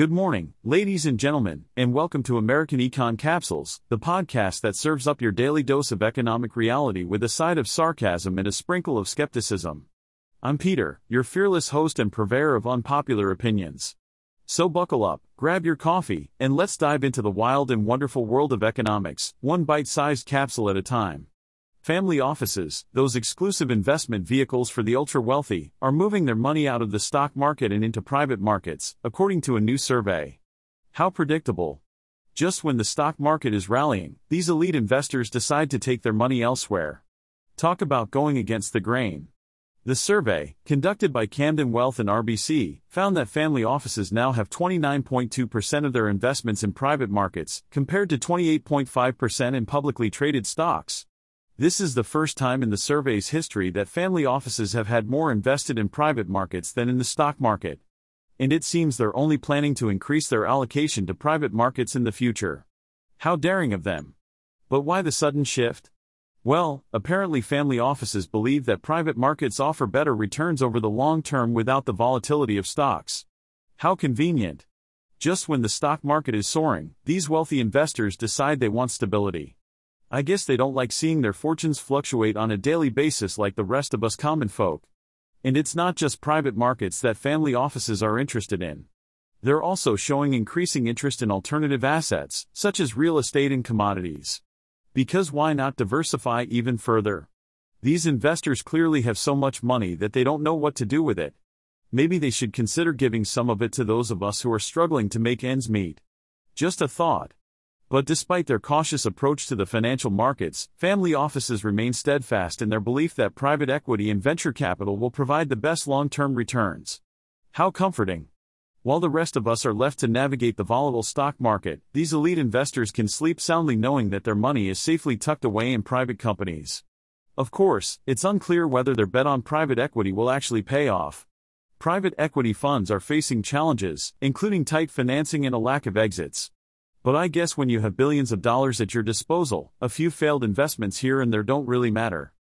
Good morning, ladies and gentlemen, and welcome to American Econ Capsules, the podcast that serves up your daily dose of economic reality with a side of sarcasm and a sprinkle of skepticism. I'm Peter, your fearless host and purveyor of unpopular opinions. So buckle up, grab your coffee, and let's dive into the wild and wonderful world of economics, one bite sized capsule at a time. Family offices, those exclusive investment vehicles for the ultra wealthy, are moving their money out of the stock market and into private markets, according to a new survey. How predictable. Just when the stock market is rallying, these elite investors decide to take their money elsewhere. Talk about going against the grain. The survey, conducted by Campden Wealth and RBC, found that family offices now have 29.2% of their investments in private markets, compared to 28.5% in publicly traded stocks. This is the first time in the survey's history that family offices have had more invested in private markets than in the stock market. And it seems they're only planning to increase their allocation to private markets in the future. How daring of them! But why the sudden shift? Well, apparently, family offices believe that private markets offer better returns over the long term without the volatility of stocks. How convenient! Just when the stock market is soaring, these wealthy investors decide they want stability. I guess they don't like seeing their fortunes fluctuate on a daily basis like the rest of us common folk. And it's not just private markets that family offices are interested in. They're also showing increasing interest in alternative assets, such as real estate and commodities. Because why not diversify even further? These investors clearly have so much money that they don't know what to do with it. Maybe they should consider giving some of it to those of us who are struggling to make ends meet. Just a thought. But despite their cautious approach to the financial markets, family offices remain steadfast in their belief that private equity and venture capital will provide the best long term returns. How comforting! While the rest of us are left to navigate the volatile stock market, these elite investors can sleep soundly knowing that their money is safely tucked away in private companies. Of course, it's unclear whether their bet on private equity will actually pay off. Private equity funds are facing challenges, including tight financing and a lack of exits. But I guess when you have billions of dollars at your disposal, a few failed investments here and there don't really matter.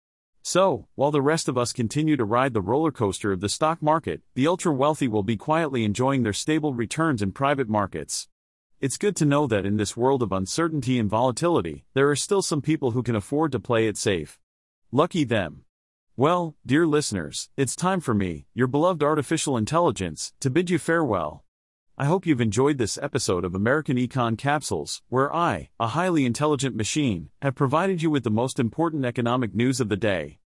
So, while the rest of us continue to ride the roller coaster of the stock market, the ultra wealthy will be quietly enjoying their stable returns in private markets. It's good to know that in this world of uncertainty and volatility, there are still some people who can afford to play it safe. Lucky them. Well, dear listeners, it's time for me, your beloved artificial intelligence, to bid you farewell. I hope you've enjoyed this episode of American Econ Capsules, where I, a highly intelligent machine, have provided you with the most important economic news of the day.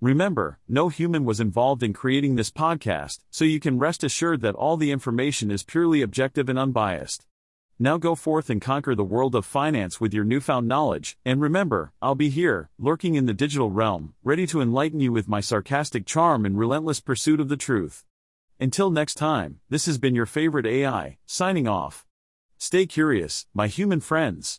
Remember, no human was involved in creating this podcast, so you can rest assured that all the information is purely objective and unbiased. Now go forth and conquer the world of finance with your newfound knowledge, and remember, I'll be here, lurking in the digital realm, ready to enlighten you with my sarcastic charm and relentless pursuit of the truth. Until next time, this has been your favorite AI, signing off. Stay curious, my human friends.